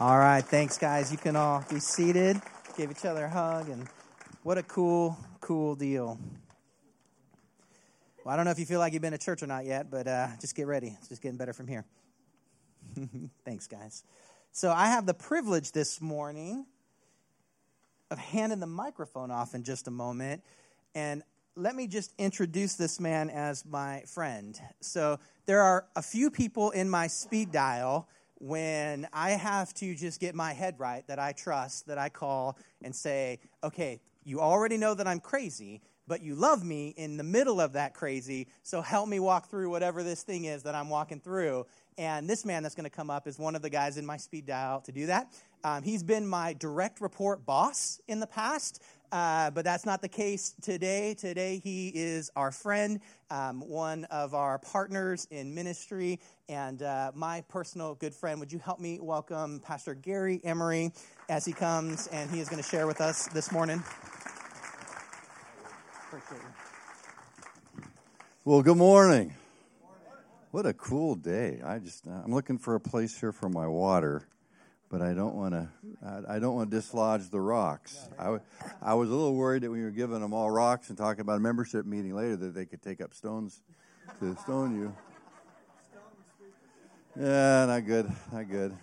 All right, thanks, guys. You can all be seated. Give each other a hug, and what a cool, cool deal. Well, I don't know if you feel like you've been to church or not yet, but uh, just get ready. It's just getting better from here. thanks, guys. So, I have the privilege this morning of handing the microphone off in just a moment. And let me just introduce this man as my friend. So, there are a few people in my speed dial when I have to just get my head right that I trust, that I call and say, okay, you already know that I'm crazy, but you love me in the middle of that crazy, so help me walk through whatever this thing is that I'm walking through. And this man that's going to come up is one of the guys in my speed dial to do that. Um, he's been my direct report boss in the past. Uh, but that's not the case today. Today, he is our friend, um, one of our partners in ministry, and uh, my personal good friend. Would you help me welcome Pastor Gary Emery as he comes and he is going to share with us this morning? Well, good morning. What a cool day. I just I'm looking for a place here for my water but I don't want to. I don't want to dislodge the rocks. I, I was a little worried that when you were giving them all rocks and talking about a membership meeting later, that they could take up stones to stone you. Yeah, not good. Not good.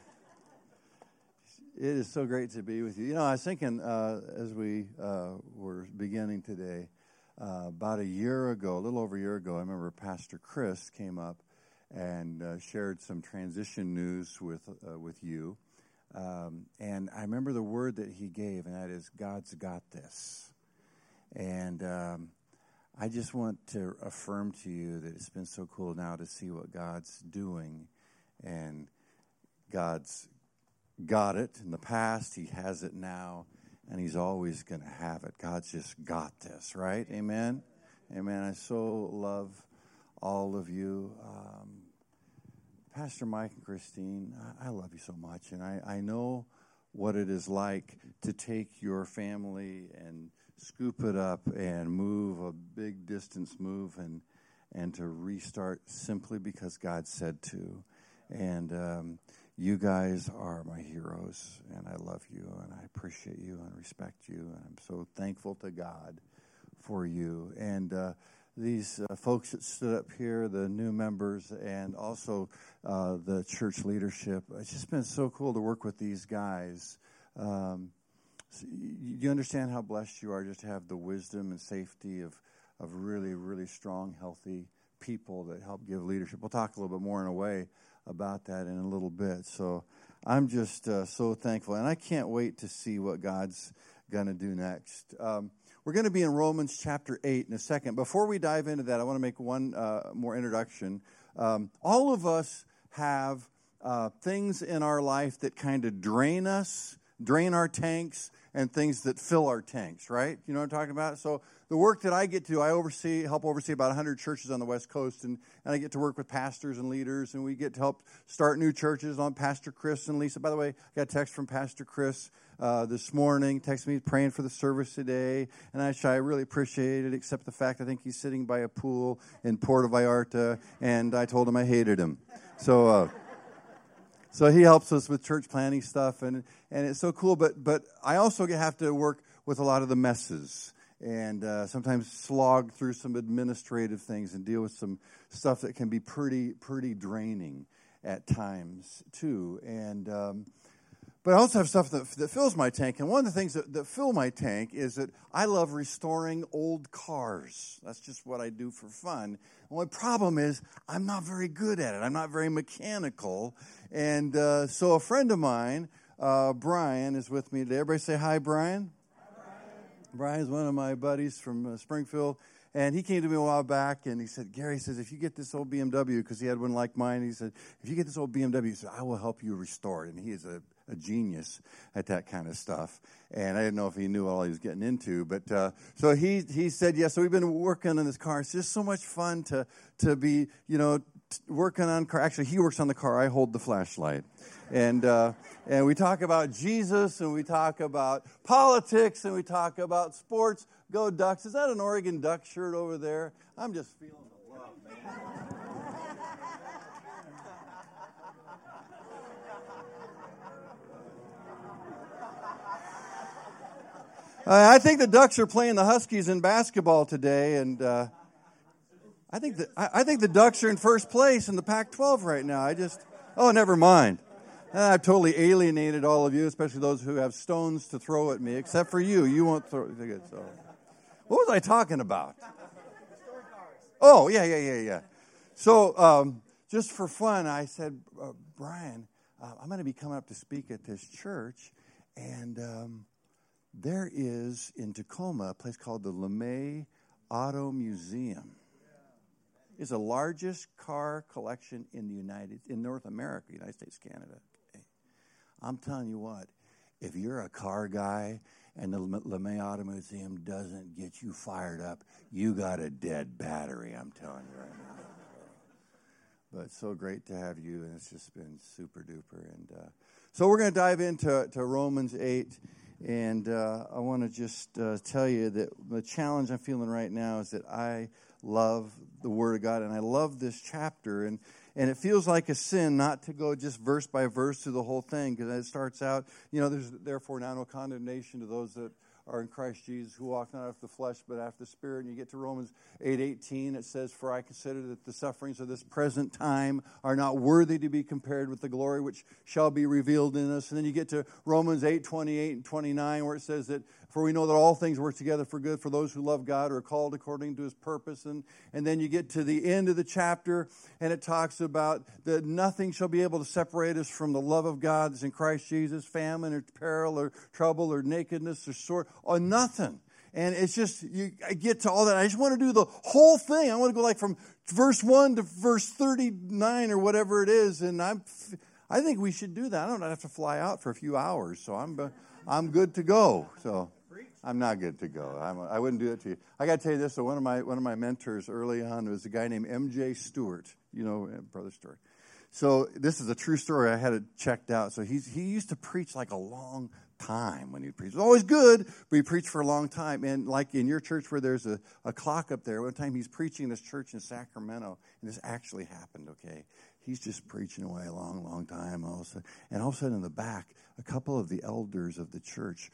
It is so great to be with you. You know, I was thinking uh, as we uh, were beginning today, uh, about a year ago, a little over a year ago, I remember Pastor Chris came up and uh, shared some transition news with uh, with you um, and I remember the word that he gave, and that is, God's got this. And um, I just want to affirm to you that it's been so cool now to see what God's doing. And God's got it in the past, He has it now, and He's always going to have it. God's just got this, right? Amen? Amen. I so love all of you. Um, Pastor Mike and Christine, I, love you so much, and I, I know what it is like to take your family and scoop it up and move a big distance move and and to restart simply because God said to. And um, you guys are my heroes, and I love you, and I appreciate you, and respect you, and I'm so thankful to God for you. And uh, these uh, folks that stood up here, the new members, and also uh, the church leadership. It's just been so cool to work with these guys. Um, so you understand how blessed you are just to have the wisdom and safety of, of really, really strong, healthy people that help give leadership. We'll talk a little bit more in a way about that in a little bit. So I'm just uh, so thankful, and I can't wait to see what God's going to do next. Um, we're going to be in Romans chapter 8 in a second. Before we dive into that, I want to make one uh, more introduction. Um, all of us have uh, things in our life that kind of drain us, drain our tanks, and things that fill our tanks, right? You know what I'm talking about? So the work that I get to, I oversee, help oversee about 100 churches on the West Coast, and, and I get to work with pastors and leaders, and we get to help start new churches on Pastor Chris and Lisa. By the way, I got a text from Pastor Chris uh, this morning, texted me praying for the service today, and actually I really appreciate it, except the fact I think he's sitting by a pool in Puerto Vallarta, and I told him I hated him. So, uh, so he helps us with church planning stuff, and, and it's so cool. But, but I also have to work with a lot of the messes and uh, sometimes slog through some administrative things and deal with some stuff that can be pretty, pretty draining at times, too. And um, but I also have stuff that, that fills my tank. And one of the things that, that fill my tank is that I love restoring old cars. That's just what I do for fun. The only problem is I'm not very good at it. I'm not very mechanical. And uh, so a friend of mine, uh, Brian, is with me today. Everybody say hi, Brian. Brian is one of my buddies from uh, Springfield. And he came to me a while back and he said, Gary says, if you get this old BMW, because he had one like mine, he said, if you get this old BMW, he said, I will help you restore it. And he is a a genius at that kind of stuff. And I didn't know if he knew all he was getting into, but uh, so he he said yes. Yeah, so we've been working on this car. It's just so much fun to to be you know working on car. Actually, he works on the car. I hold the flashlight, and uh, and we talk about Jesus, and we talk about politics, and we talk about sports. Go Ducks! Is that an Oregon Duck shirt over there? I'm just feeling the love, man. Uh, I think the Ducks are playing the Huskies in basketball today, and uh, I think the I, I think the Ducks are in first place in the Pac-12 right now. I just oh, never mind. Uh, I've totally alienated all of you, especially those who have stones to throw at me. Except for you, you won't throw. So, what was I talking about? Oh yeah, yeah, yeah, yeah. So um, just for fun, I said, uh, Brian, uh, I'm going to be coming up to speak at this church, and um, there is in Tacoma a place called the LeMay Auto Museum. It's the largest car collection in the United in North America, United States, Canada. I'm telling you what, if you're a car guy and the LeMay Auto Museum doesn't get you fired up, you got a dead battery. I'm telling you right now. But so great to have you, and it's just been super duper. And uh, so we're going to dive into to Romans 8. And uh, I want to just uh, tell you that the challenge I'm feeling right now is that I love the Word of God and I love this chapter. And, and it feels like a sin not to go just verse by verse through the whole thing because it starts out, you know, there's therefore now no condemnation to those that are in Christ Jesus, who walk not after the flesh, but after the Spirit. And you get to Romans 8 18, it says, For I consider that the sufferings of this present time are not worthy to be compared with the glory which shall be revealed in us. And then you get to Romans 8 28 and 29, where it says that for we know that all things work together for good for those who love God or are called according to his purpose. And, and then you get to the end of the chapter, and it talks about that nothing shall be able to separate us from the love of God that's in Christ Jesus, famine or peril or trouble or nakedness or sword, or nothing. And it's just, you, I get to all that. I just want to do the whole thing. I want to go like from verse 1 to verse 39 or whatever it is. And I'm, I think we should do that. I don't have to fly out for a few hours, so I'm, uh, I'm good to go. So. I'm not good to go. I'm, I would not do it to you. I got to tell you this. So one of my one of my mentors early on was a guy named M.J. Stewart. You know, uh, brother Stewart. So this is a true story. I had it checked out. So he's he used to preach like a long time when he preached. Always good, but he preached for a long time. And like in your church where there's a, a clock up there, one time he's preaching in this church in Sacramento, and this actually happened, okay? He's just preaching away a long, long time. Also. And all of a sudden in the back, a couple of the elders of the church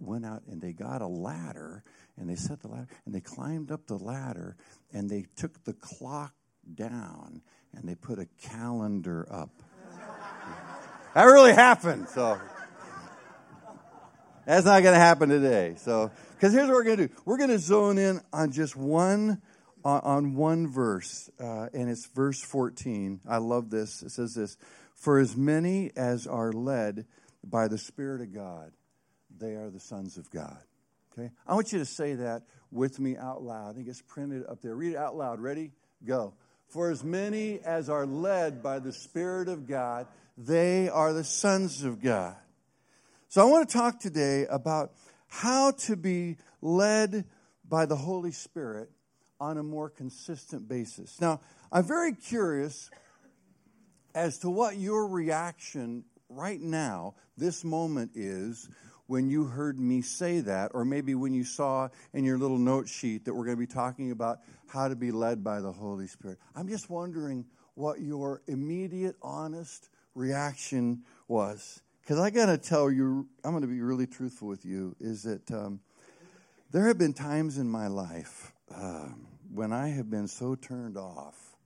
went out and they got a ladder and they set the ladder and they climbed up the ladder and they took the clock down and they put a calendar up. that really happened. So that's not going to happen today. So because here's what we're going to do: we're going to zone in on just one on, on one verse, uh, and it's verse 14. I love this. It says this: "For as many as are led by the Spirit of God." they are the sons of God. Okay? I want you to say that with me out loud. I think it's printed up there. Read it out loud. Ready? Go. For as many as are led by the Spirit of God, they are the sons of God. So I want to talk today about how to be led by the Holy Spirit on a more consistent basis. Now, I'm very curious as to what your reaction right now, this moment is when you heard me say that, or maybe when you saw in your little note sheet that we're going to be talking about how to be led by the Holy Spirit. I'm just wondering what your immediate, honest reaction was. Because I got to tell you, I'm going to be really truthful with you, is that um, there have been times in my life uh, when I have been so turned off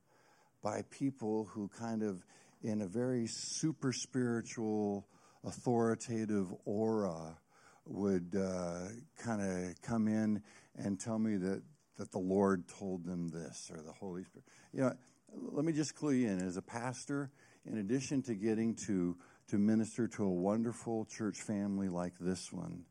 by people who kind of, in a very super spiritual, authoritative aura would uh, kind of come in and tell me that, that the Lord told them this or the Holy Spirit. You know, let me just clue you in. As a pastor, in addition to getting to, to minister to a wonderful church family like this one,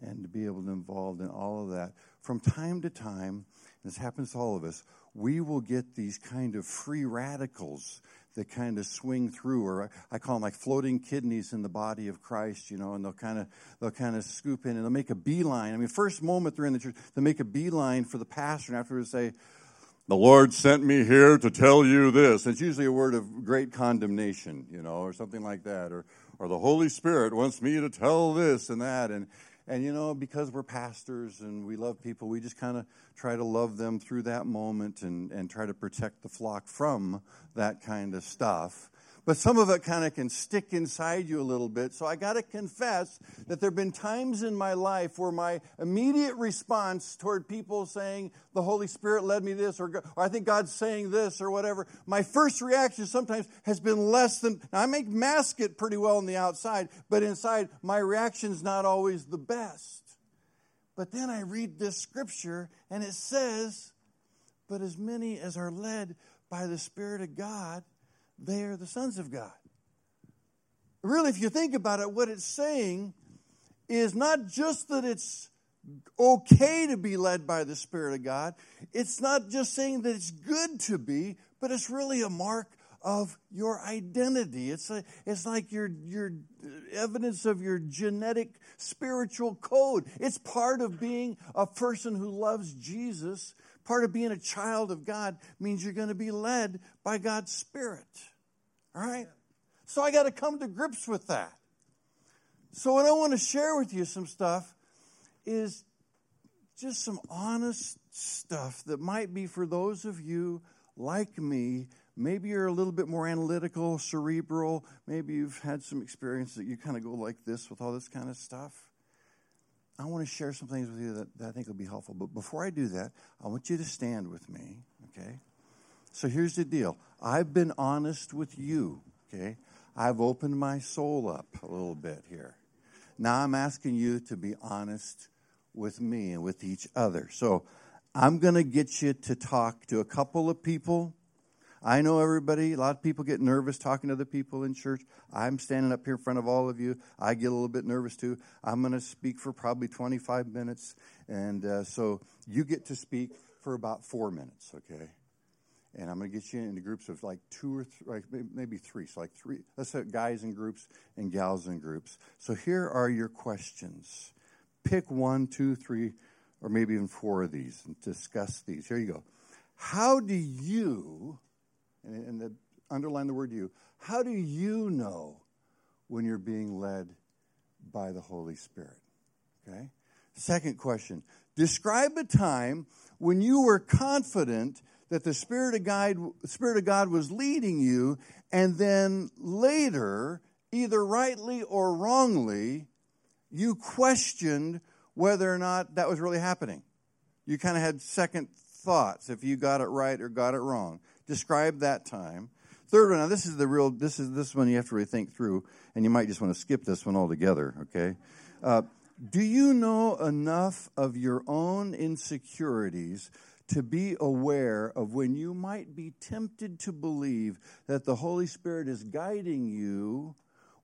and to be able to involved in all of that, from time to time, this happens to all of us, we will get these kind of free radicals that kind of swing through, or I call them like floating kidneys in the body of Christ, you know, and they'll kind of they'll kind of scoop in and they'll make a beeline. I mean, first moment they're in the church, they'll make a beeline for the pastor, and afterwards say, "The Lord sent me here to tell you this." It's usually a word of great condemnation, you know, or something like that, or or the Holy Spirit wants me to tell this and that, and and you know, because we're pastors and we love people, we just kind of try to love them through that moment and, and try to protect the flock from that kind of stuff. But some of it kind of can stick inside you a little bit. So I got to confess that there have been times in my life where my immediate response toward people saying, the Holy Spirit led me this, or, or I think God's saying this, or whatever, my first reaction sometimes has been less than, now I may mask it pretty well on the outside, but inside, my reaction's not always the best. But then I read this scripture, and it says, but as many as are led by the Spirit of God, they are the sons of God. Really, if you think about it, what it's saying is not just that it's okay to be led by the Spirit of God, it's not just saying that it's good to be, but it's really a mark of your identity. It's, a, it's like your, your evidence of your genetic spiritual code. It's part of being a person who loves Jesus Part of being a child of God means you're going to be led by God's Spirit. All right? So I got to come to grips with that. So, what I want to share with you some stuff is just some honest stuff that might be for those of you like me. Maybe you're a little bit more analytical, cerebral. Maybe you've had some experience that you kind of go like this with all this kind of stuff. I want to share some things with you that, that I think will be helpful. But before I do that, I want you to stand with me, okay? So here's the deal I've been honest with you, okay? I've opened my soul up a little bit here. Now I'm asking you to be honest with me and with each other. So I'm going to get you to talk to a couple of people I know everybody, a lot of people get nervous talking to the people in church. I'm standing up here in front of all of you. I get a little bit nervous too. I'm going to speak for probably 25 minutes. And uh, so you get to speak for about four minutes, okay? And I'm going to get you into groups of like two or three, maybe three. So, like three, let's say guys in groups and gals in groups. So, here are your questions. Pick one, two, three, or maybe even four of these and discuss these. Here you go. How do you and, and the, underline the word you. How do you know when you're being led by the Holy Spirit? Okay? Second question Describe a time when you were confident that the Spirit of God, Spirit of God was leading you, and then later, either rightly or wrongly, you questioned whether or not that was really happening. You kind of had second thoughts if you got it right or got it wrong describe that time. Third one, now this is the real, this is this one you have to really think through, and you might just want to skip this one altogether, okay? Uh, do you know enough of your own insecurities to be aware of when you might be tempted to believe that the Holy Spirit is guiding you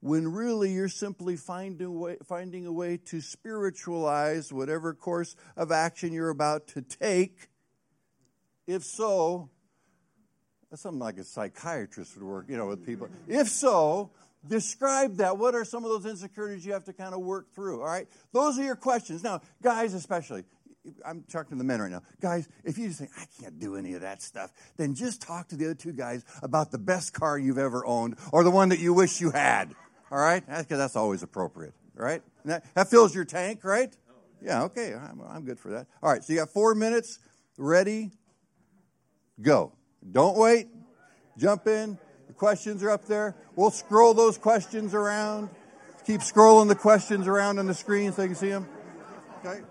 when really you're simply finding a way, finding a way to spiritualize whatever course of action you're about to take? If so, that's something like a psychiatrist would work, you know, with people. If so, describe that. What are some of those insecurities you have to kind of work through? All right? Those are your questions. Now, guys, especially, I'm talking to the men right now. Guys, if you just think, I can't do any of that stuff, then just talk to the other two guys about the best car you've ever owned or the one that you wish you had. All right? Because that's always appropriate, right? That, that, fills your tank, right? Yeah, okay. I'm, I'm good for that. All right, so you got four minutes. Ready? Go. Don't wait. Jump in. The questions are up there. We'll scroll those questions around. Keep scrolling the questions around on the screen so you can see them. Okay.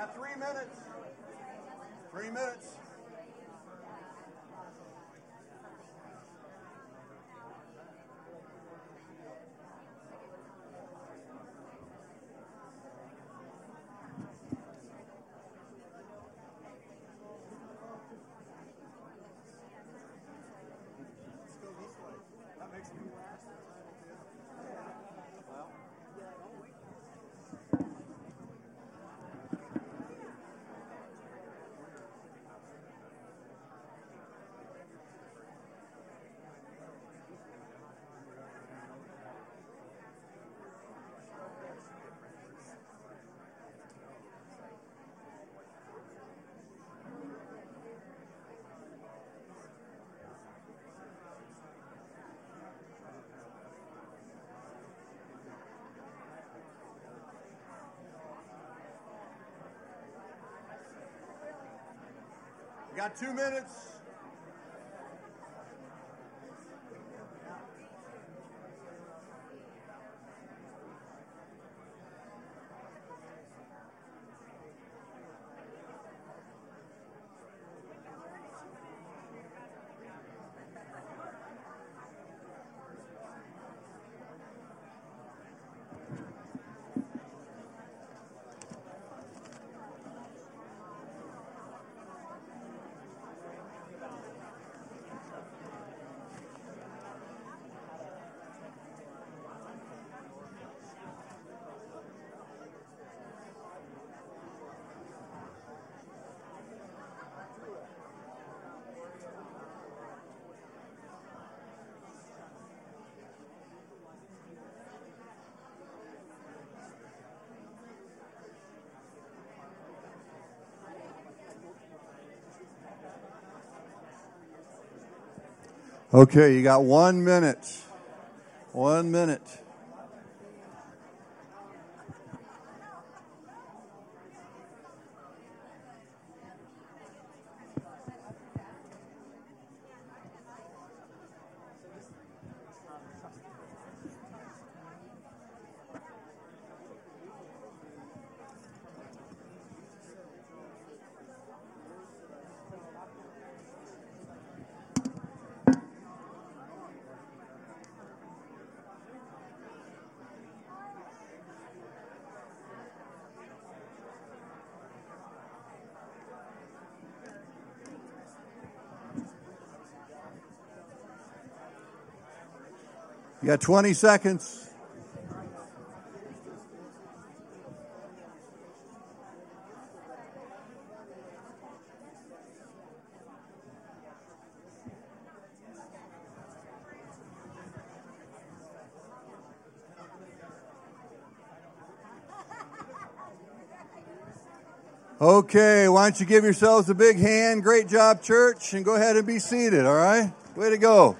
Got three minutes. Three minutes. Got two minutes. Okay, you got one minute. One minute. Got 20 seconds. Okay, why don't you give yourselves a big hand? Great job, church, and go ahead and be seated, all right? Way to go.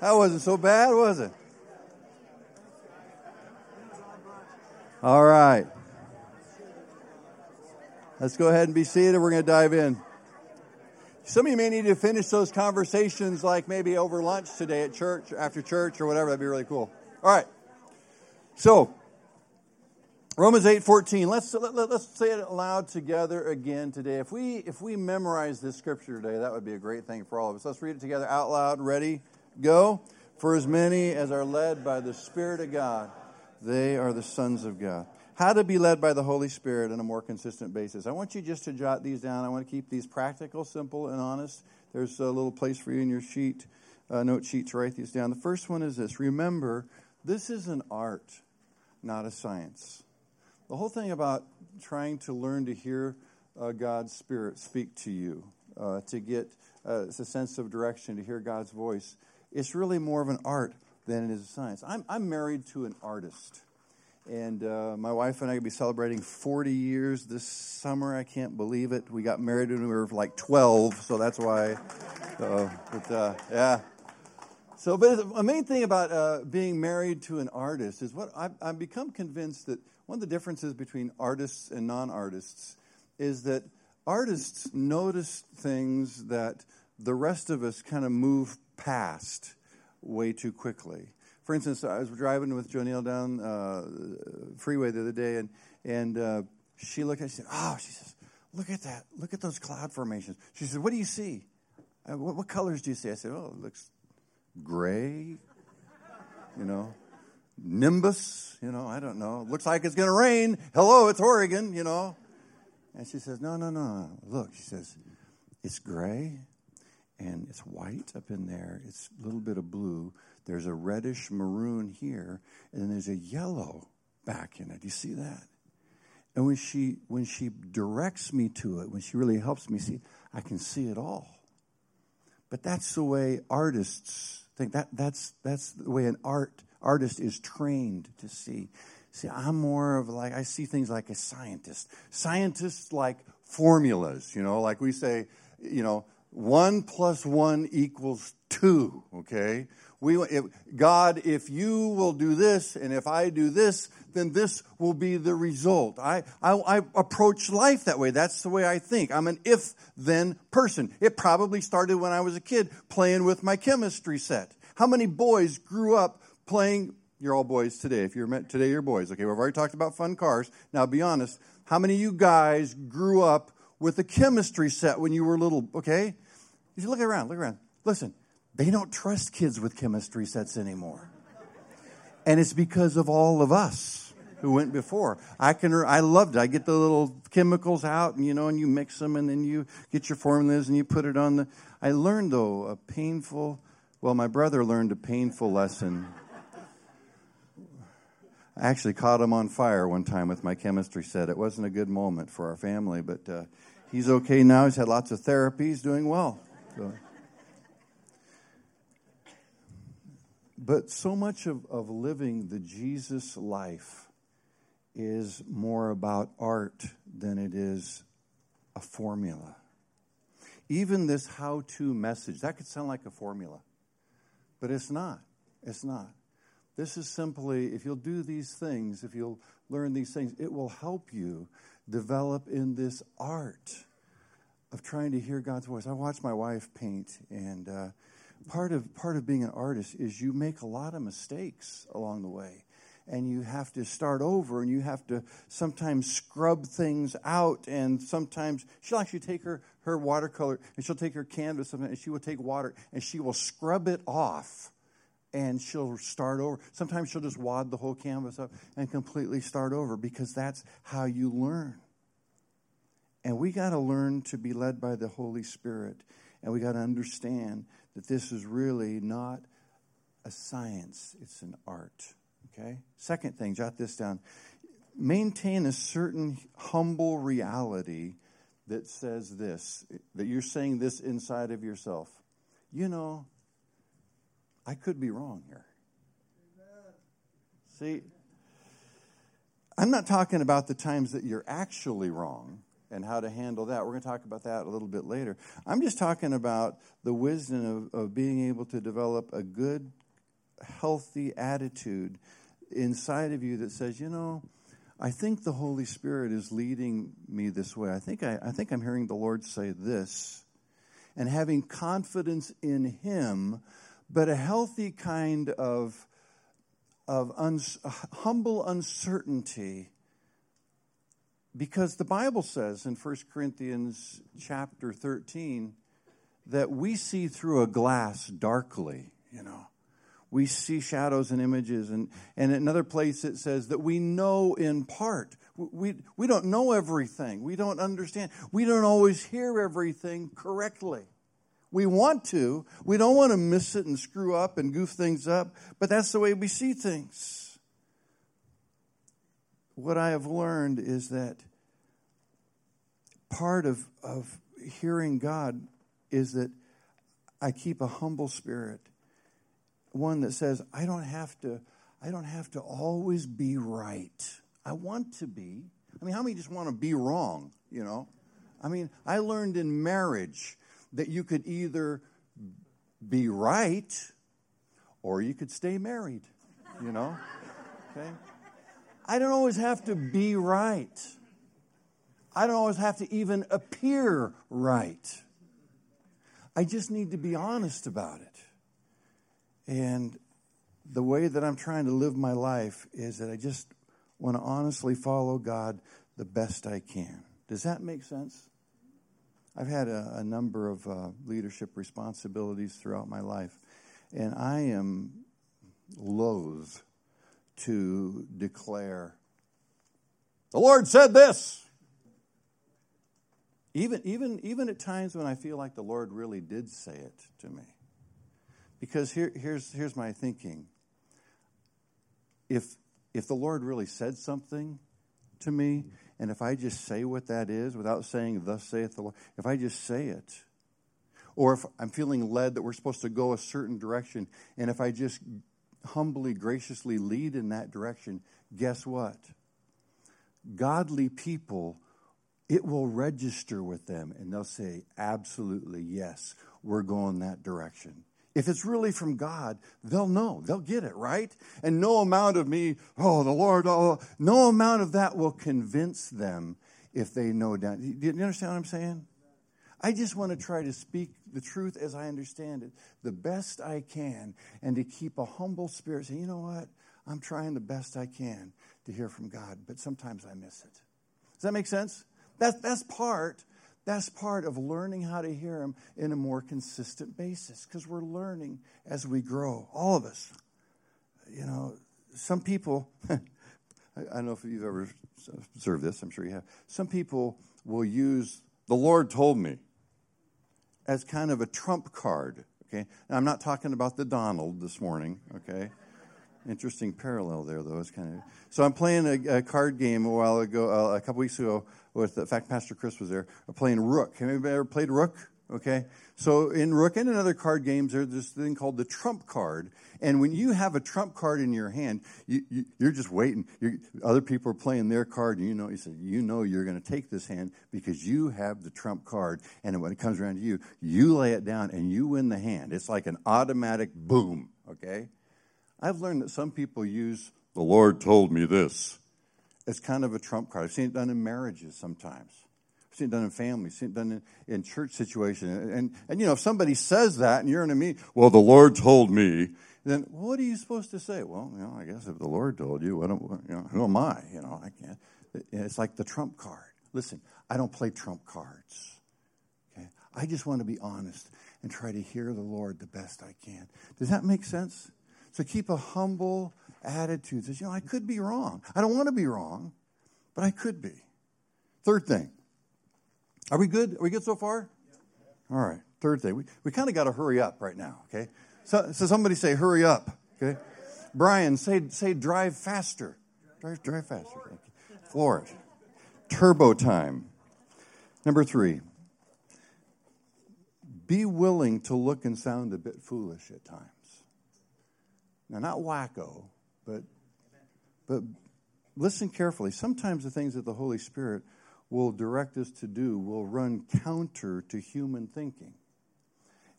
That wasn't so bad, was it? All right. Let's go ahead and be seated. We're going to dive in. Some of you may need to finish those conversations like maybe over lunch today at church, after church, or whatever. That'd be really cool. All right. So, Romans 8:14. Let's let, let, us say it aloud together again today. If we if we memorize this scripture today, that would be a great thing for all of us. Let's read it together out loud. Ready? Go. For as many as are led by the Spirit of God, they are the sons of God. How to be led by the Holy Spirit on a more consistent basis. I want you just to jot these down. I want to keep these practical, simple, and honest. There's a little place for you in your sheet, uh, note sheet to write these down. The first one is this Remember, this is an art, not a science. The whole thing about trying to learn to hear uh, God's Spirit speak to you, uh, to get uh, a sense of direction, to hear God's voice, it's really more of an art than it is a science. I'm, I'm married to an artist. And uh, my wife and I will be celebrating 40 years this summer. I can't believe it. We got married when we were like 12, so that's why. Uh, but uh, yeah. So, but the main thing about uh, being married to an artist is what I've, I've become convinced that one of the differences between artists and non artists is that artists notice things that the rest of us kind of move past way too quickly. For instance, I was driving with Jonelle down uh, freeway the other day, and and uh, she looked at, she said, "Oh," she says, "Look at that! Look at those cloud formations." She said, "What do you see? Uh, what, what colors do you see?" I said, "Oh, it looks gray, you know." Nimbus, you know, I don't know. Looks like it's going to rain. Hello, it's Oregon, you know. And she says, No, no, no. Look, she says, It's gray and it's white up in there. It's a little bit of blue. There's a reddish maroon here, and then there's a yellow back in it. Do you see that? And when she when she directs me to it, when she really helps me see, I can see it all. But that's the way artists think. That that's that's the way an art artist is trained to see. See, I'm more of like I see things like a scientist. Scientists like formulas, you know, like we say, you know, one plus one equals two, okay? We, if, God, if you will do this, and if I do this, then this will be the result. I, I, I approach life that way. That's the way I think. I'm an if then person. It probably started when I was a kid playing with my chemistry set. How many boys grew up playing? You're all boys today. If you're today, you're boys. Okay, we've already talked about fun cars. Now, be honest. How many of you guys grew up with a chemistry set when you were little? Okay, you look around. Look around. Listen, they don't trust kids with chemistry sets anymore. And it's because of all of us who went before. I can I loved it. I get the little chemicals out and you know and you mix them and then you get your formulas and you put it on the I learned though a painful well my brother learned a painful lesson. I actually caught him on fire one time with my chemistry set. It wasn't a good moment for our family, but uh, he's okay now. He's had lots of therapy. He's doing well. So. But so much of, of living the Jesus life is more about art than it is a formula. Even this how to message, that could sound like a formula, but it's not. It's not. This is simply, if you'll do these things, if you'll learn these things, it will help you develop in this art of trying to hear God's voice. I watch my wife paint, and uh, part of part of being an artist is you make a lot of mistakes along the way and you have to start over and you have to sometimes scrub things out and sometimes she'll actually take her, her watercolor and she'll take her canvas and she will take water and she will scrub it off and she'll start over sometimes she'll just wad the whole canvas up and completely start over because that's how you learn and we got to learn to be led by the holy spirit and we got to understand that this is really not a science, it's an art. Okay? Second thing, jot this down. Maintain a certain humble reality that says this, that you're saying this inside of yourself. You know, I could be wrong here. See, I'm not talking about the times that you're actually wrong and how to handle that. We're going to talk about that a little bit later. I'm just talking about the wisdom of, of being able to develop a good, healthy attitude inside of you that says, you know, I think the Holy Spirit is leading me this way. I think I, I think I'm hearing the Lord say this. And having confidence in Him, but a healthy kind of, of humble uncertainty because the Bible says in 1 Corinthians chapter 13 that we see through a glass darkly, you know. We see shadows and images. And, and another place it says that we know in part. We, we don't know everything. We don't understand. We don't always hear everything correctly. We want to. We don't want to miss it and screw up and goof things up, but that's the way we see things what I have learned is that part of, of hearing God is that I keep a humble spirit, one that says, I don't have to, I don't have to always be right. I want to be. I mean, how many just want to be wrong, you know? I mean, I learned in marriage that you could either be right or you could stay married, you know? Okay? I don't always have to be right. I don't always have to even appear right. I just need to be honest about it. And the way that I'm trying to live my life is that I just want to honestly follow God the best I can. Does that make sense? I've had a, a number of uh, leadership responsibilities throughout my life, and I am loath to declare, the Lord said this. Even, even, even at times when I feel like the Lord really did say it to me. Because here, here's, here's my thinking. If, if the Lord really said something to me, and if I just say what that is without saying, Thus saith the Lord, if I just say it, or if I'm feeling led that we're supposed to go a certain direction, and if I just humbly, graciously lead in that direction, guess what? Godly people, it will register with them and they'll say, absolutely, yes, we're going that direction. if it's really from God, they'll know. They'll get it, right? And no amount of me, oh, the Lord, oh, no amount of that will convince them if they know down. Do you understand what I'm saying? I just want to try to speak the truth as I understand it the best I can and to keep a humble spirit saying, you know what? I'm trying the best I can to hear from God, but sometimes I miss it. Does that make sense? That's, that's part that's part of learning how to hear Him in a more consistent basis because we're learning as we grow, all of us. You know, some people, I don't know if you've ever observed this, I'm sure you have. Some people will use the Lord told me as kind of a trump card, okay? Now, I'm not talking about the Donald this morning, okay? Interesting parallel there, though. It's kind of so. I'm playing a, a card game a while ago, uh, a couple weeks ago, with, in fact, Pastor Chris was there, playing Rook. Have anybody ever played Rook? Okay. So in Rook and in other card games, there's this thing called the trump card. And when you have a trump card in your hand, you, are you, just waiting. You're, other people are playing their card, and you know, you said, you know you're going to take this hand because you have the trump card. And when it comes around to you, you lay it down and you win the hand. It's like an automatic boom. Okay. I've learned that some people use, the Lord told me this it's kind of a trump card. I've seen it done in marriages sometimes. I've seen it done in families, seen it done in, in church situations. And, and, you know, if somebody says that and you're in a meeting, well, the Lord told me, then what are you supposed to say? Well, you know, I guess if the Lord told you, what, you know, who am I? You know, I can't. It's like the trump card. Listen, I don't play trump cards. Okay? I just want to be honest and try to hear the Lord the best I can. Does that make sense? So keep a humble attitude. Says, you know, I could be wrong. I don't want to be wrong, but I could be. Third thing. Are we good? Are we good so far? All right. Third thing. We, we kind of got to hurry up right now, okay? So, so somebody say, hurry up, okay? Brian, say, say drive faster. Drive, drive faster. Thank you. Turbo time. Number three. Be willing to look and sound a bit foolish at times. Now, not wacko, but, but listen carefully. Sometimes the things that the Holy Spirit will direct us to do will run counter to human thinking.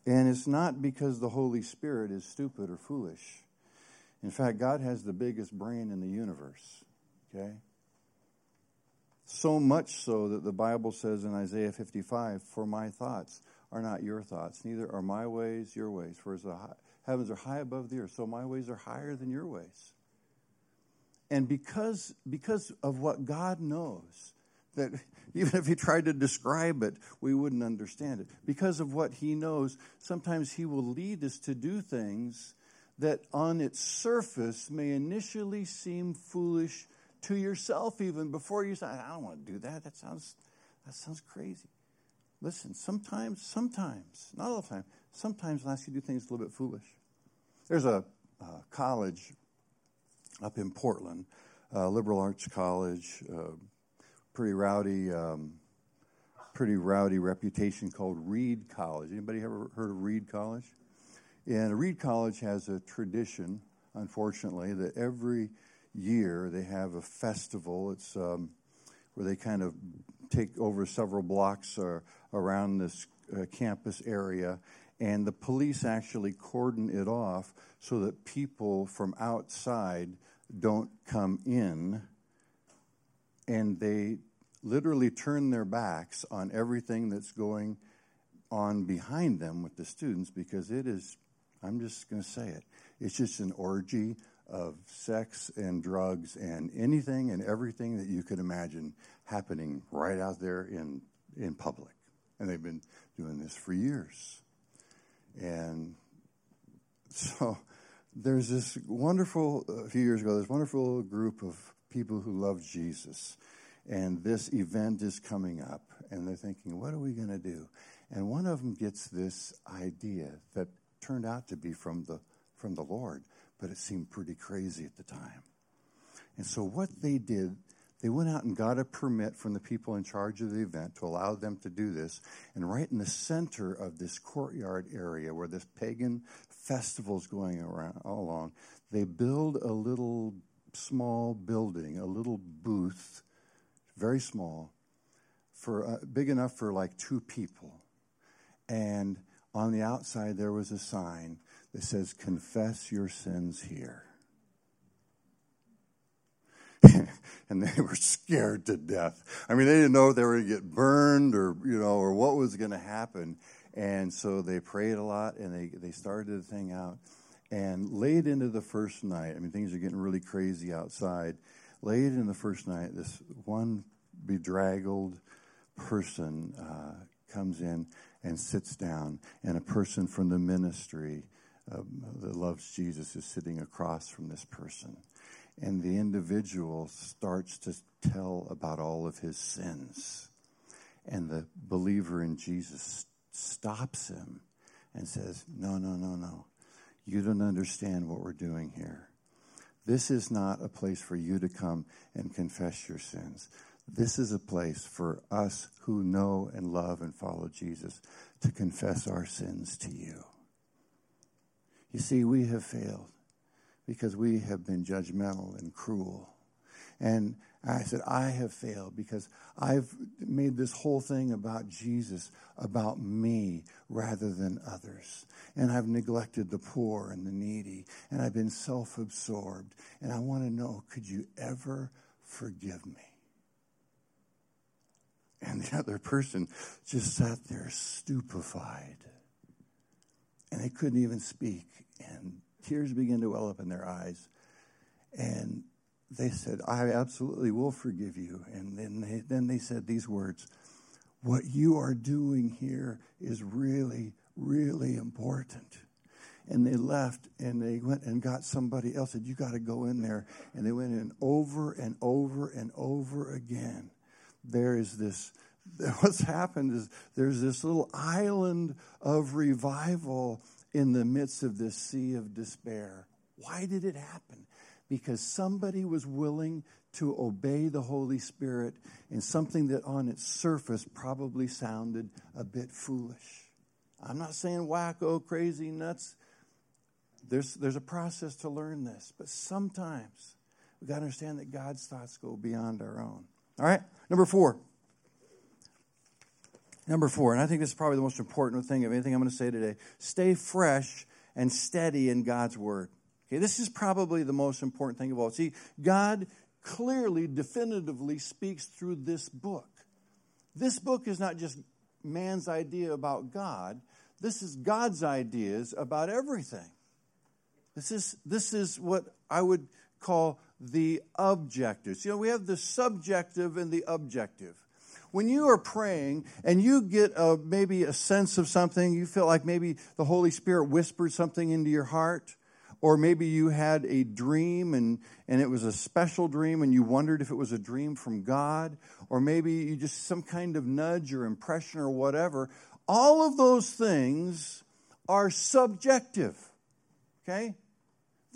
And it's not because the Holy Spirit is stupid or foolish. In fact, God has the biggest brain in the universe. Okay? So much so that the Bible says in Isaiah 55, For my thoughts are not your thoughts, neither are my ways your ways. For as the heavens are high above the earth, so my ways are higher than your ways. And because, because of what God knows, that even if he tried to describe it, we wouldn't understand it. Because of what he knows, sometimes he will lead us to do things that on its surface may initially seem foolish to yourself even before you say, I don't want to do that. That sounds that sounds crazy. Listen, sometimes, sometimes, not all the time, sometimes I'll ask you to do things a little bit foolish. There's a, a college up in Portland, uh, liberal arts college, uh, pretty rowdy, um, pretty rowdy reputation called Reed College. Anybody ever heard of Reed College? And Reed College has a tradition, unfortunately, that every year they have a festival. It's um, where they kind of take over several blocks uh, around this uh, campus area, and the police actually cordon it off so that people from outside don't come in and they literally turn their backs on everything that's going on behind them with the students because it is, I'm just going to say it, it's just an orgy of sex and drugs and anything and everything that you could imagine happening right out there in, in public. And they've been doing this for years. And so there's this wonderful, a few years ago, this wonderful group of people who love Jesus. And this event is coming up, and they're thinking, what are we going to do? And one of them gets this idea that turned out to be from the, from the Lord, but it seemed pretty crazy at the time. And so what they did, they went out and got a permit from the people in charge of the event to allow them to do this. And right in the center of this courtyard area where this pagan festival's going around all along, they build a little small building, a little booth, very small, for uh, big enough for like two people. And on the outside there was a sign that says, Confess your sins here. and they were scared to death. I mean, they didn't know they were going to get burned or, you know, or what was going to happen. And so they prayed a lot and they, they started the thing out. And late into the first night, I mean, things are getting really crazy outside. Late in the first night, this one bedraggled person uh, comes in and sits down, and a person from the ministry um, that loves Jesus is sitting across from this person. And the individual starts to tell about all of his sins. And the believer in Jesus stops him and says, No, no, no, no. You don't understand what we're doing here. This is not a place for you to come and confess your sins. This is a place for us who know and love and follow Jesus to confess our sins to you. You see, we have failed because we have been judgmental and cruel. And I said, I have failed because I've made this whole thing about Jesus, about me, rather than others. And I've neglected the poor and the needy. And I've been self absorbed. And I want to know could you ever forgive me? And the other person just sat there stupefied. And they couldn't even speak. And tears began to well up in their eyes. And they said, I absolutely will forgive you. And then they, then they said these words What you are doing here is really, really important. And they left and they went and got somebody else, said, You got to go in there. And they went in over and over and over again. There is this what's happened is there's this little island of revival in the midst of this sea of despair. Why did it happen? Because somebody was willing to obey the Holy Spirit in something that on its surface probably sounded a bit foolish. I'm not saying wacko, crazy, nuts. There's, there's a process to learn this, but sometimes we've got to understand that God's thoughts go beyond our own. All right, number four. Number four, and I think this is probably the most important thing of anything I'm going to say today stay fresh and steady in God's word. Okay, this is probably the most important thing of all. See, God clearly, definitively speaks through this book. This book is not just man's idea about God, this is God's ideas about everything. This is, this is what I would call the objective. You know, we have the subjective and the objective when you are praying and you get a, maybe a sense of something, you feel like maybe the Holy Spirit whispered something into your heart, or maybe you had a dream and, and it was a special dream and you wondered if it was a dream from God, or maybe you just some kind of nudge or impression or whatever. All of those things are subjective. Okay?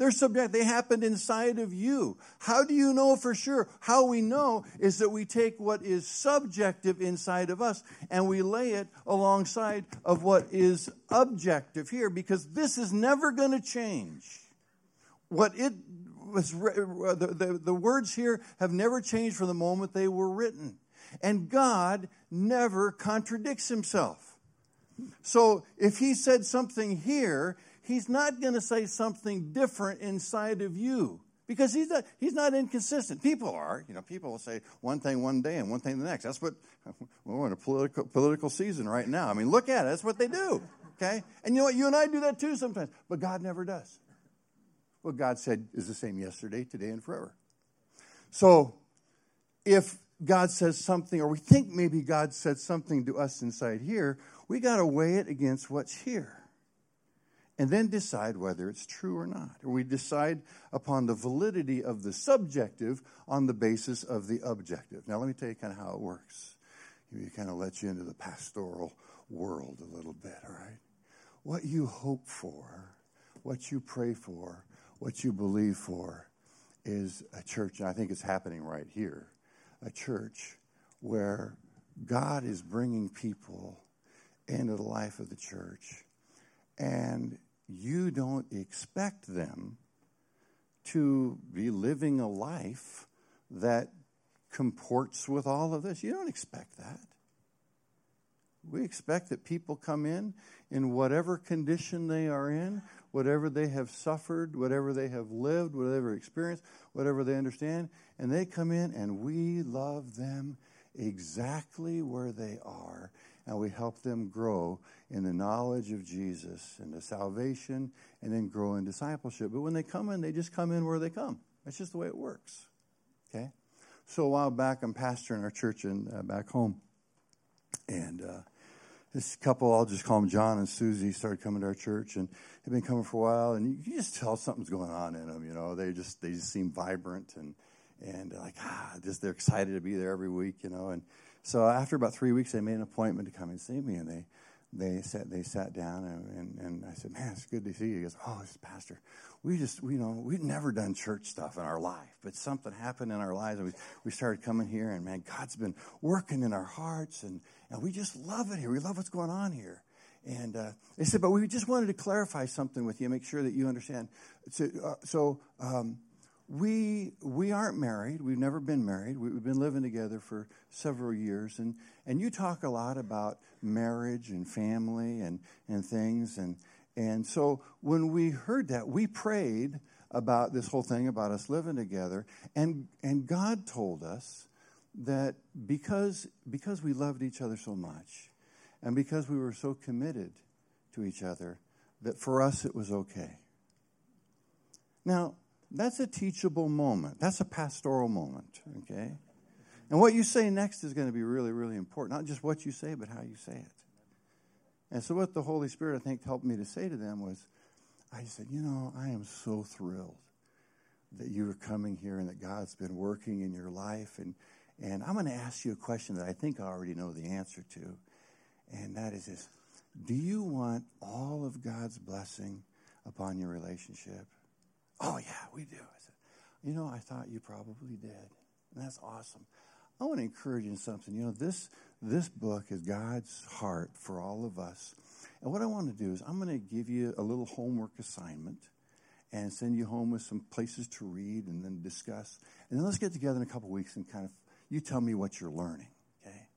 They're subject. They happened inside of you. How do you know for sure? How we know is that we take what is subjective inside of us and we lay it alongside of what is objective here because this is never going to change. What it was, uh, the, the, the words here have never changed from the moment they were written. And God never contradicts himself. So if he said something here, he's not going to say something different inside of you because he's not, he's not inconsistent. People are, you know, people will say one thing one day and one thing the next. That's what we're in a political, political season right now. I mean, look at it. That's what they do. Okay? And you know what? You and I do that too sometimes, but God never does. What God said is the same yesterday, today, and forever. So if God says something, or we think maybe God said something to us inside here, we got to weigh it against what's here and then decide whether it's true or not. Or we decide upon the validity of the subjective on the basis of the objective. Now, let me tell you kind of how it works. You kind of let you into the pastoral world a little bit, all right? What you hope for, what you pray for, what you believe for is a church, and I think it's happening right here, a church where God is bringing people into the life of the church. And you don't expect them to be living a life that comports with all of this. You don't expect that. We expect that people come in in whatever condition they are in, whatever they have suffered, whatever they have lived, whatever experience, whatever they understand, and they come in and we love them exactly where they are and we help them grow in the knowledge of Jesus and the salvation and then grow in discipleship. But when they come in, they just come in where they come. That's just the way it works. Okay? So a while back, I'm pastoring our church in, uh, back home. And uh, this couple, I'll just call them John and Susie, started coming to our church and they've been coming for a while. And you, just tell something's going on in them. You know, they just they just seem vibrant and and like ah, just they're excited to be there every week. You know, and so after about three weeks, they made an appointment to come and see me, and they they sat they sat down and, and, and I said, "Man, it's good to see you." He goes, "Oh, this pastor, we just you know we'd never done church stuff in our life, but something happened in our lives, and we we started coming here, and man, God's been working in our hearts, and and we just love it here. We love what's going on here." And uh, they said, "But we just wanted to clarify something with you, make sure that you understand." So, uh, so um, we we aren't married. We've never been married. We, have been living together for several years, and and you talk a lot about marriage and family and and things, and and so when we heard that, we prayed about this whole thing about us living together, and and God told us that because because we loved each other so much, and because we were so committed to each other, that for us it was okay. Now that's a teachable moment. That's a pastoral moment, okay? And what you say next is going to be really, really important. Not just what you say, but how you say it. And so, what the Holy Spirit, I think, helped me to say to them was, I said, You know, I am so thrilled that you are coming here and that God's been working in your life. And, and I'm going to ask you a question that I think I already know the answer to. And that is this Do you want all of God's blessing upon your relationship? Oh, yeah, we do. I said, You know, I thought you probably did. And that's awesome. I want to encourage you in something. You know, this, this book is God's heart for all of us. And what I want to do is, I'm going to give you a little homework assignment and send you home with some places to read and then discuss. And then let's get together in a couple weeks and kind of, you tell me what you're learning. Okay?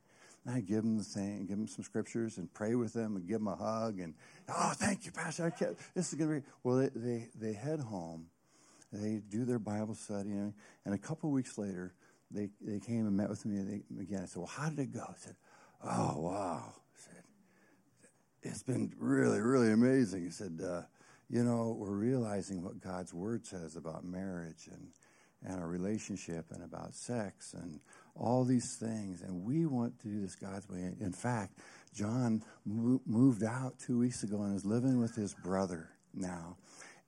And I give them the thing, give them some scriptures and pray with them and give them a hug and, oh, thank you, Pastor. I this is going to be, well, they, they, they head home they do their Bible study, and, and a couple weeks later, they, they came and met with me again. I said, Well, how did it go? I said, Oh, wow. I said, It's been really, really amazing. He said, uh, You know, we're realizing what God's Word says about marriage and, and our relationship and about sex and all these things. And we want to do this God's way. In fact, John moved out two weeks ago and is living with his brother now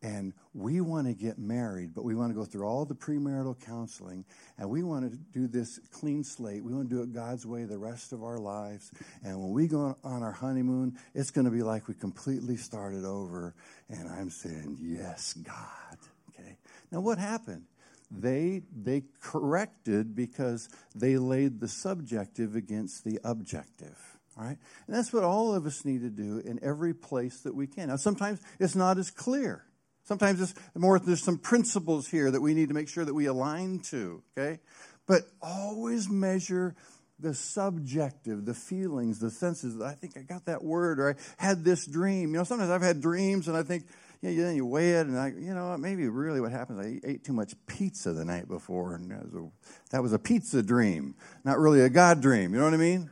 and we want to get married, but we want to go through all the premarital counseling, and we want to do this clean slate. We want to do it God's way the rest of our lives. And when we go on our honeymoon, it's going to be like we completely started over. And I'm saying, Yes, God. Okay. Now, what happened? They, they corrected because they laid the subjective against the objective. All right? And that's what all of us need to do in every place that we can. Now, sometimes it's not as clear. Sometimes it's more, there's some principles here that we need to make sure that we align to, okay? But always measure the subjective, the feelings, the senses. I think I got that word, or I had this dream. You know, sometimes I've had dreams and I think, you know, you weigh it, and I, you know, maybe really what happens, I ate too much pizza the night before, and that was a, that was a pizza dream, not really a God dream. You know what I mean?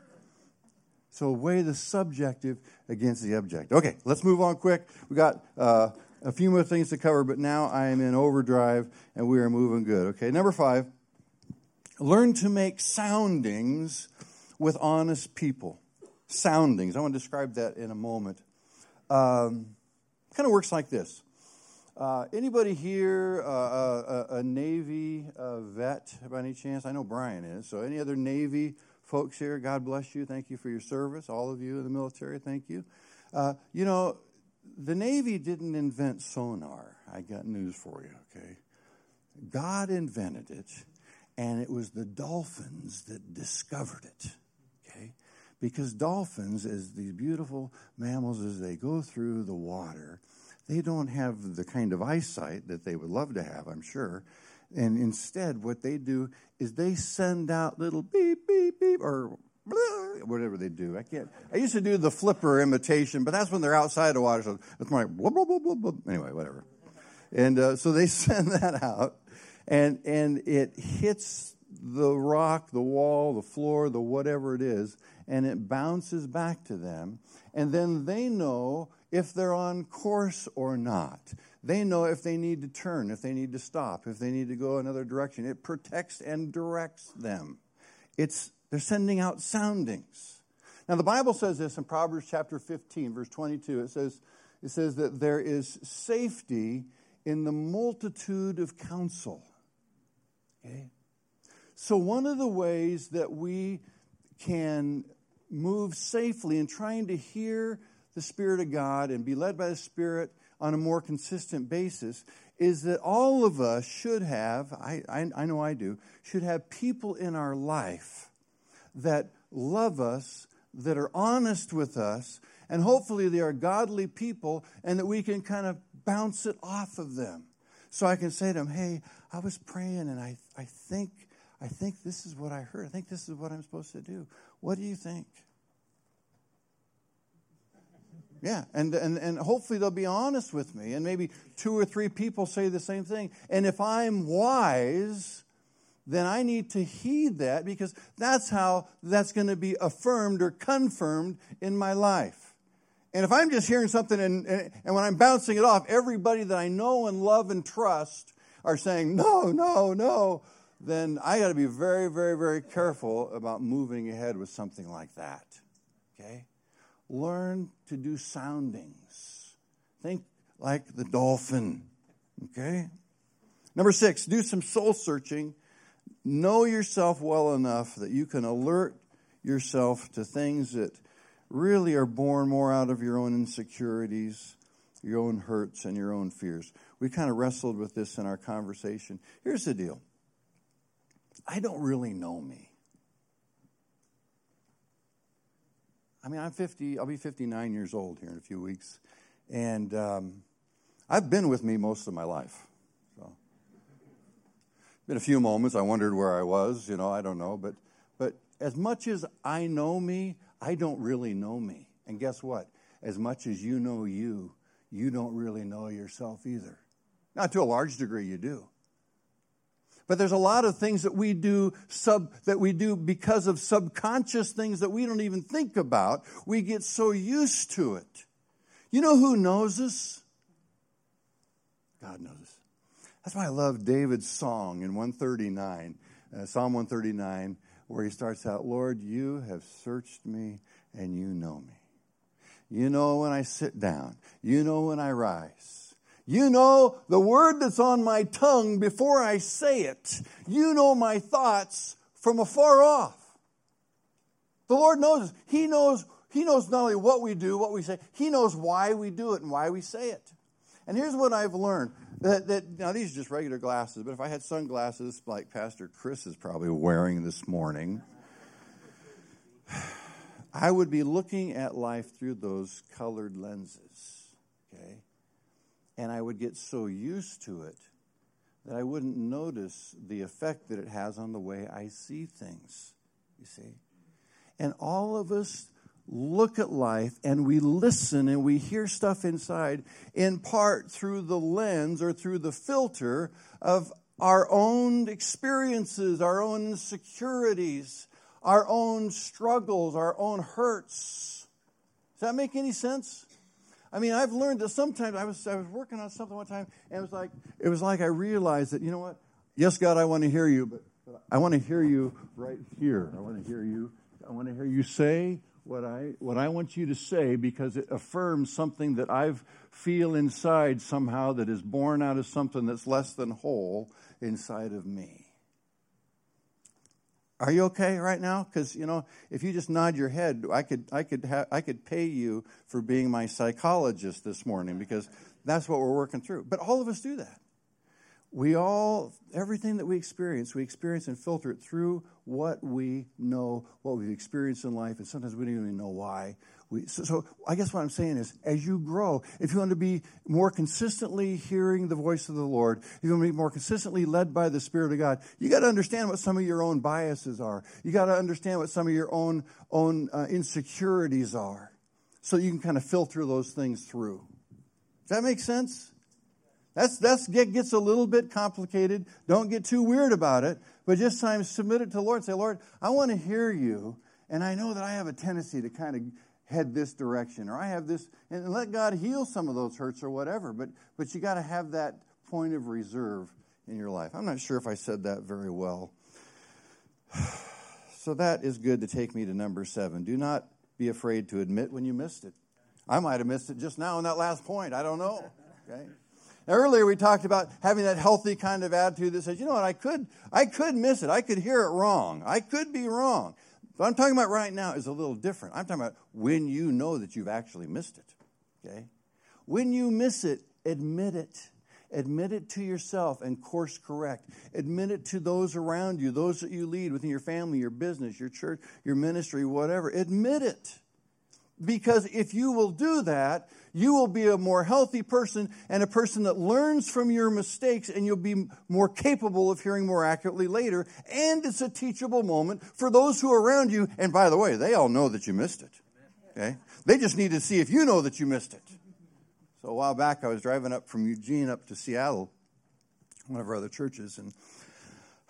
So weigh the subjective against the objective. Okay, let's move on quick. We got uh, a few more things to cover, but now I am in overdrive and we are moving good. Okay, number five, learn to make soundings with honest people. Soundings. I want to describe that in a moment. Um, kind of works like this. Uh, anybody here uh, a, a, Navy uh, vet by any chance? I know Brian is. So, any other Navy folks here? God bless you. Thank you for your service. All of you in the military, thank you. Uh, you know, the Navy didn't invent sonar. I got news for you, okay? God invented it, and it was the dolphins that discovered it, okay? Because dolphins, as these beautiful mammals, as they go through the water, they don't have the kind of eyesight that they would love to have, I'm sure. And instead, what they do is they send out little beep, beep, beep, or whatever they do. I can't. I used to do the flipper imitation, but that's when they're outside the water. So it's more like blah blah blah blah blah. Anyway, whatever. And uh, so they send that out, and and it hits the rock, the wall, the floor, the whatever it is, and it bounces back to them, and then they know if they're on course or not. They know if they need to turn, if they need to stop, if they need to go another direction. It protects and directs them. It's they're sending out soundings. Now the Bible says this in Proverbs chapter 15 verse 22. It says it says that there is safety in the multitude of counsel. Okay? So one of the ways that we can move safely in trying to hear the Spirit of God and be led by the Spirit on a more consistent basis is that all of us should have, I, I, I, know I do, should have people in our life that love us, that are honest with us, and hopefully they are godly people and that we can kind of bounce it off of them. So I can say to them, hey, I was praying and I, I think I think this is what I heard. I think this is what I'm supposed to do. What do you think? Yeah, and, and, and hopefully they'll be honest with me. And maybe two or three people say the same thing. And if I'm wise, then I need to heed that because that's how that's going to be affirmed or confirmed in my life. And if I'm just hearing something and, and, and when I'm bouncing it off, everybody that I know and love and trust are saying, no, no, no, then I got to be very, very, very careful about moving ahead with something like that. Okay? Learn to do soundings. Think like the dolphin. Okay? Number six, do some soul searching. Know yourself well enough that you can alert yourself to things that really are born more out of your own insecurities, your own hurts, and your own fears. We kind of wrestled with this in our conversation. Here's the deal I don't really know me. I mean, I'm 50, I'll be 59 years old here in a few weeks. And um, I've been with me most of my life. Been a few moments I wondered where I was, you know, I don't know. But, but as much as I know me, I don't really know me. And guess what? As much as you know you, you don't really know yourself either. Not to a large degree, you do. But there's a lot of things that we do sub that we do because of subconscious things that we don't even think about. We get so used to it. You know who knows us? God knows. That's why I love David's song in 139, uh, Psalm 139, where he starts out, Lord, you have searched me and you know me. You know when I sit down. You know when I rise. You know the word that's on my tongue before I say it. You know my thoughts from afar off. The Lord knows. He knows, he knows not only what we do, what we say, He knows why we do it and why we say it. And here's what I've learned. That, that, now, these are just regular glasses, but if I had sunglasses like Pastor Chris is probably wearing this morning, I would be looking at life through those colored lenses. Okay? and I would get so used to it that I wouldn't notice the effect that it has on the way I see things, you see. And all of us look at life and we listen and we hear stuff inside in part through the lens or through the filter of our own experiences, our own insecurities, our own struggles, our own hurts. Does that make any sense? I mean, I've learned that sometimes I was I was working on something one time, and it was like it was like I realized that you know what? Yes, God, I want to hear you, but I want to hear you right here. I want to hear you. I want to hear you say what I what I want you to say because it affirms something that I feel inside somehow that is born out of something that's less than whole inside of me. Are you okay right now? Because you know, if you just nod your head, I could, I could, ha- I could pay you for being my psychologist this morning because that's what we're working through. But all of us do that. We all, everything that we experience, we experience and filter it through what we know, what we've experienced in life, and sometimes we don't even know why. We, so, so I guess what I'm saying is, as you grow, if you want to be more consistently hearing the voice of the Lord, if you want to be more consistently led by the Spirit of God, you got to understand what some of your own biases are. You got to understand what some of your own own uh, insecurities are, so you can kind of filter those things through. Does that make sense? That's that's gets a little bit complicated. Don't get too weird about it, but just time submit it to the Lord say, Lord, I want to hear you, and I know that I have a tendency to kind of head this direction, or I have this, and let God heal some of those hurts or whatever. But but you got to have that point of reserve in your life. I'm not sure if I said that very well. So that is good to take me to number seven. Do not be afraid to admit when you missed it. I might have missed it just now in that last point. I don't know. Okay. Earlier we talked about having that healthy kind of attitude that says, you know what, I could, I could miss it. I could hear it wrong. I could be wrong. What I'm talking about right now is a little different. I'm talking about when you know that you've actually missed it. Okay? When you miss it, admit it. Admit it to yourself and course correct. Admit it to those around you, those that you lead within your family, your business, your church, your ministry, whatever. Admit it. Because if you will do that, you will be a more healthy person and a person that learns from your mistakes and you'll be more capable of hearing more accurately later. And it's a teachable moment for those who are around you. And by the way, they all know that you missed it. Okay? They just need to see if you know that you missed it. So a while back, I was driving up from Eugene up to Seattle, one of our other churches, and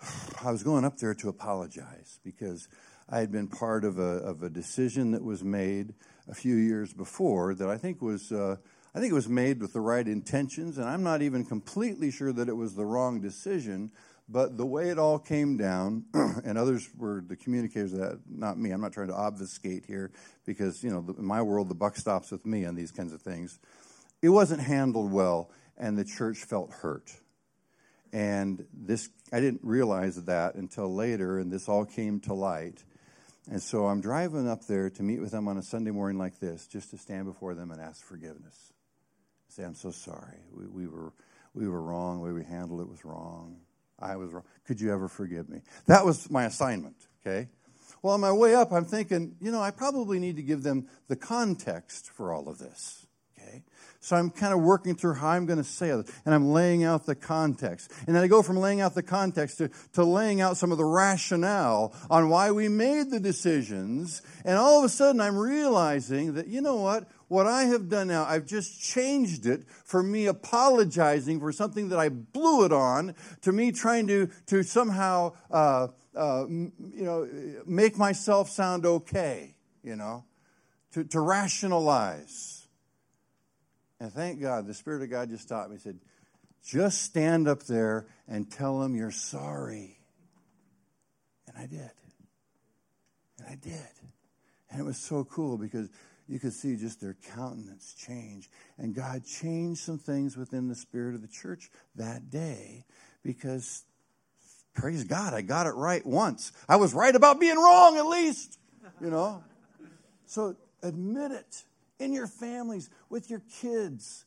I was going up there to apologize because I had been part of a, of a decision that was made a few years before that I think was uh, I think it was made with the right intentions, and I'm not even completely sure that it was the wrong decision. But the way it all came down, and others were the communicators that, not me. I'm not trying to obfuscate here because you know in my world the buck stops with me on these kinds of things. It wasn't handled well, and the church felt hurt. And this, I didn't realize that until later, and this all came to light. And so I'm driving up there to meet with them on a Sunday morning like this, just to stand before them and ask forgiveness. Say, I'm so sorry. We, we were we were wrong. The way we handled it was wrong. I was wrong. Could you ever forgive me? That was my assignment. Okay. Well, on my way up, I'm thinking, you know, I probably need to give them the context for all of this. So I'm kind of working through how I'm going to say it, and I'm laying out the context. And then I go from laying out the context to, to laying out some of the rationale on why we made the decisions. And all of a sudden, I'm realizing that, you know what? What I have done now, I've just changed it for me apologizing for something that I blew it on to me trying to, to somehow, uh, uh, you know, make myself sound okay, you know, to, to rationalize. And thank God, the Spirit of God just taught me. He said, just stand up there and tell them you're sorry. And I did. And I did. And it was so cool because you could see just their countenance change. And God changed some things within the spirit of the church that day because, praise God, I got it right once. I was right about being wrong at least, you know. So admit it in your families, with your kids.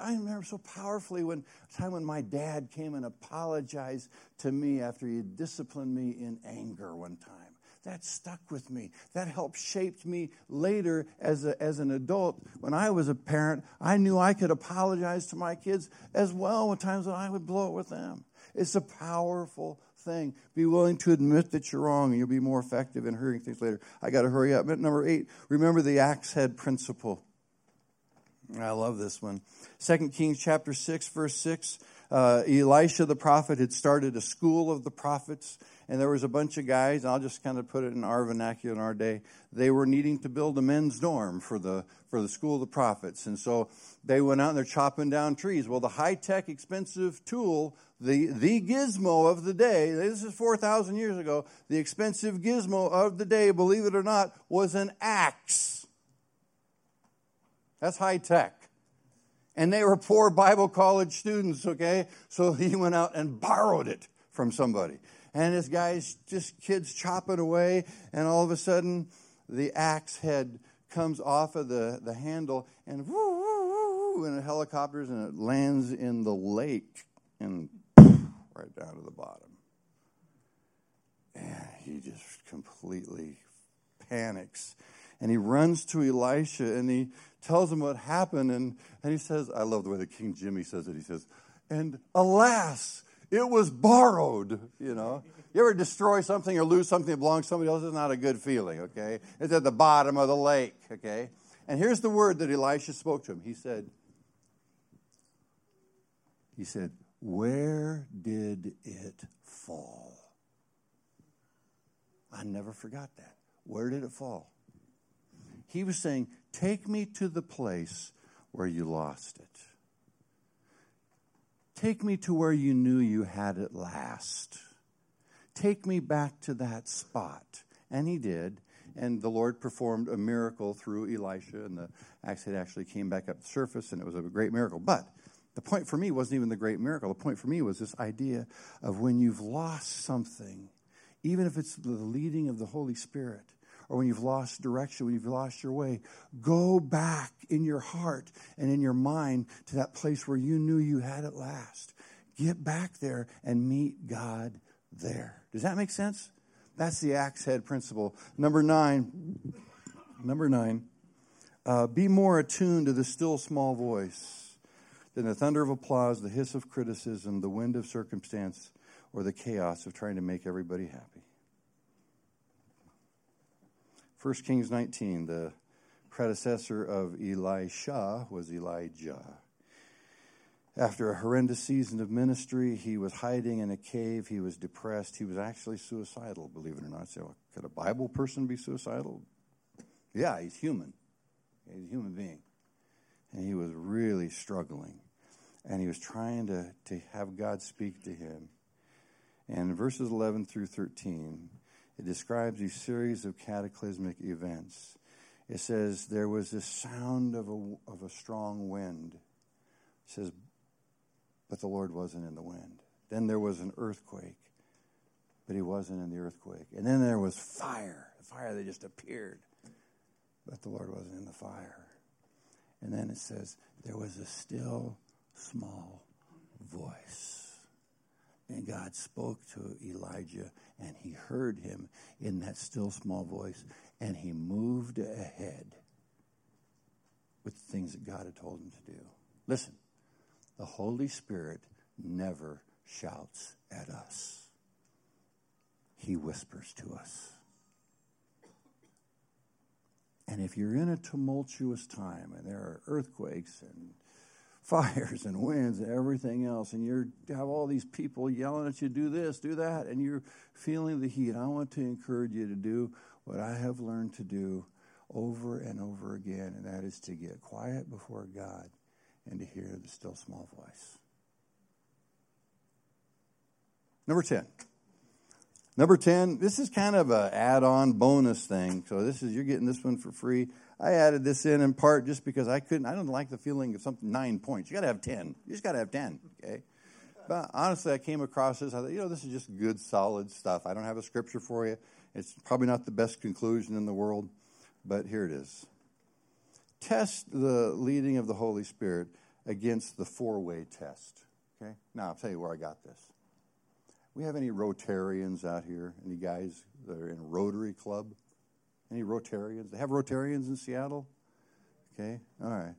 I remember so powerfully when time when my dad came and apologized to me after he disciplined me in anger one time. That stuck with me. That helped shape me later as, a, as an adult. When I was a parent, I knew I could apologize to my kids as well when times when I would blow it with them. It's a powerful thing. Be willing to admit that you're wrong, and you'll be more effective in hearing things later. I got to hurry up. Number eight, remember the axe head principle. I love this one. Second Kings chapter six, verse six. Uh, Elisha the prophet had started a school of the prophets, and there was a bunch of guys. I'll just kind of put it in our vernacular in our day. They were needing to build a men's dorm for the for the school of the prophets, and so they went out and they're chopping down trees. Well, the high tech, expensive tool the, the gizmo of the day, this is 4,000 years ago, the expensive gizmo of the day, believe it or not, was an axe. That's high tech. And they were poor Bible college students, okay? So he went out and borrowed it from somebody. And this guy's just kids chopping away, and all of a sudden the axe head comes off of the, the handle and woo, woo, woo, and it helicopters and it lands in the lake and right down to the bottom. And he just completely panics. And he runs to Elisha and he tells him what happened. And, and he says, I love the way that King Jimmy says it. He says, And alas, it was borrowed. You know, you ever destroy something or lose something that belongs to somebody else? It's not a good feeling, okay? It's at the bottom of the lake, okay? And here's the word that Elisha spoke to him. He said, He said, Where did it fall? I never forgot that. Where did it fall? He was saying, Take me to the place where you lost it. Take me to where you knew you had it last. Take me back to that spot. And he did. And the Lord performed a miracle through Elisha, and the axe head actually came back up to the surface, and it was a great miracle. But the point for me wasn't even the great miracle. The point for me was this idea of when you've lost something, even if it's the leading of the Holy Spirit, or when you've lost direction, when you've lost your way, go back in your heart and in your mind to that place where you knew you had it last. Get back there and meet God there. Does that make sense? That's the axe head principle. Number nine, number nine, uh, be more attuned to the still small voice than the thunder of applause, the hiss of criticism, the wind of circumstance, or the chaos of trying to make everybody happy. 1 Kings 19, the predecessor of Elisha was Elijah. After a horrendous season of ministry, he was hiding in a cave. He was depressed. He was actually suicidal, believe it or not. So, could a Bible person be suicidal? Yeah, he's human. He's a human being. And he was really struggling. And he was trying to, to have God speak to him. And verses 11 through 13, it describes these series of cataclysmic events. It says there was this sound of a, of a strong wind. It says, but the Lord wasn't in the wind. Then there was an earthquake, but he wasn't in the earthquake. And then there was fire, the fire that just appeared, but the Lord wasn't in the fire. And then it says there was a still small voice. And God spoke to Elijah, and he heard him in that still small voice, and he moved ahead with the things that God had told him to do. Listen, the Holy Spirit never shouts at us, He whispers to us. And if you're in a tumultuous time and there are earthquakes and fires and winds and everything else, and you have all these people yelling at you, do this, do that, and you're feeling the heat, I want to encourage you to do what I have learned to do over and over again, and that is to get quiet before God and to hear the still small voice. Number 10. Number 10, this is kind of a add-on bonus thing. So this is you're getting this one for free. I added this in in part just because I couldn't I don't like the feeling of something 9 points. You got to have 10. You just got to have 10, okay? But honestly, I came across this. I thought, you know, this is just good, solid stuff. I don't have a scripture for you. It's probably not the best conclusion in the world, but here it is. Test the leading of the Holy Spirit against the four way test. Okay? Now, I'll tell you where I got this. We have any Rotarians out here? Any guys that are in Rotary Club? Any Rotarians? They have Rotarians in Seattle? Okay, all right.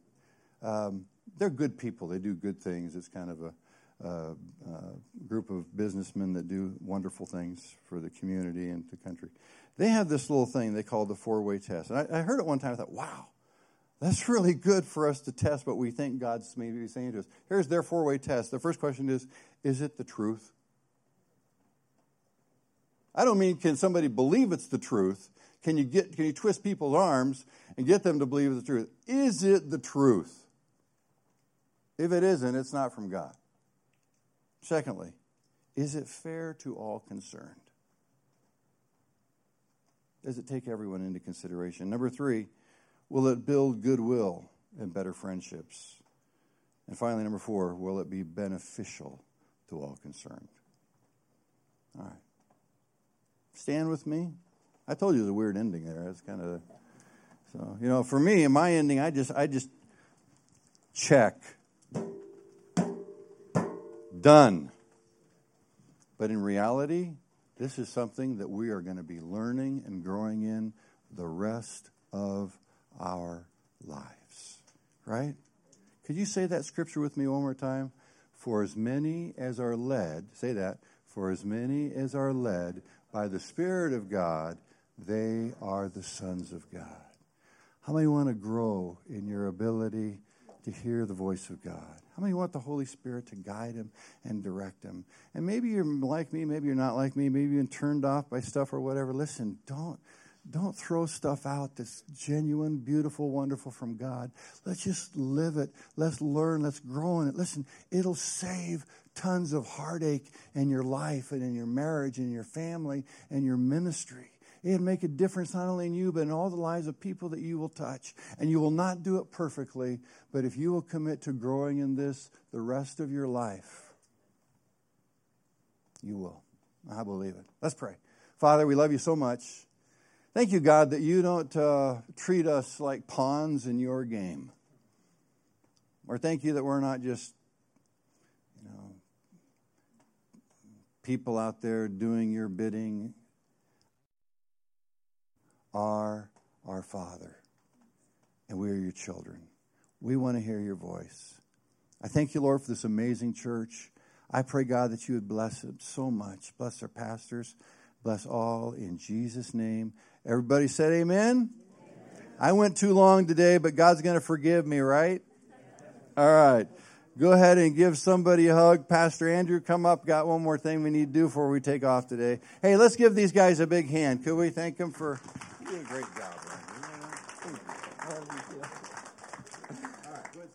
Um, they're good people. They do good things. It's kind of a, a, a, group of businessmen that do wonderful things for the community and the country. They have this little thing they call the four way test. And I, I heard it one time. I thought, wow, that's really good for us to test what we think God's maybe saying to us. Here's their four way test. The first question is Is it the truth? I don't mean can somebody believe it's the truth. Can you get can you twist people's arms and get them to believe the truth? Is it the truth? If it isn't, it's not from God. Secondly, is it fair to all concerned? Does it take everyone into consideration? Number three, will it build goodwill and better friendships? And finally, number four, will it be beneficial to all concerned? All right. Stand with me. I told you there's a weird ending there. It's kind of so you know for me in my ending I just I just check done. But in reality, this is something that we are going to be learning and growing in the rest of our lives. Right? Could you say that scripture with me one more time? For as many as are led, say that, for as many as are led by the Spirit of God, they are the sons of God. How many want to grow in your ability to hear the voice of God? How many want the Holy Spirit to guide him and direct him? And maybe you're like me, maybe you're not like me, maybe you've been turned off by stuff or whatever. Listen, don't don't throw stuff out that's genuine, beautiful, wonderful from God. Let's just live it. Let's learn. Let's grow in it. Listen, it'll save tons of heartache in your life and in your marriage and your family and your ministry. It'll make a difference not only in you, but in all the lives of people that you will touch. And you will not do it perfectly, but if you will commit to growing in this the rest of your life, you will. I believe it. Let's pray. Father, we love you so much. Thank you, God, that you don't uh, treat us like pawns in your game. Or thank you that we're not just, you know, people out there doing your bidding. Are our Father, and we are your children. We want to hear your voice. I thank you, Lord, for this amazing church. I pray, God, that you would bless it so much. Bless our pastors. Bless all in Jesus' name. Everybody said amen? amen. I went too long today, but God's going to forgive me, right? All right. Go ahead and give somebody a hug. Pastor Andrew, come up. Got one more thing we need to do before we take off today. Hey, let's give these guys a big hand. Could we thank them for doing a great job?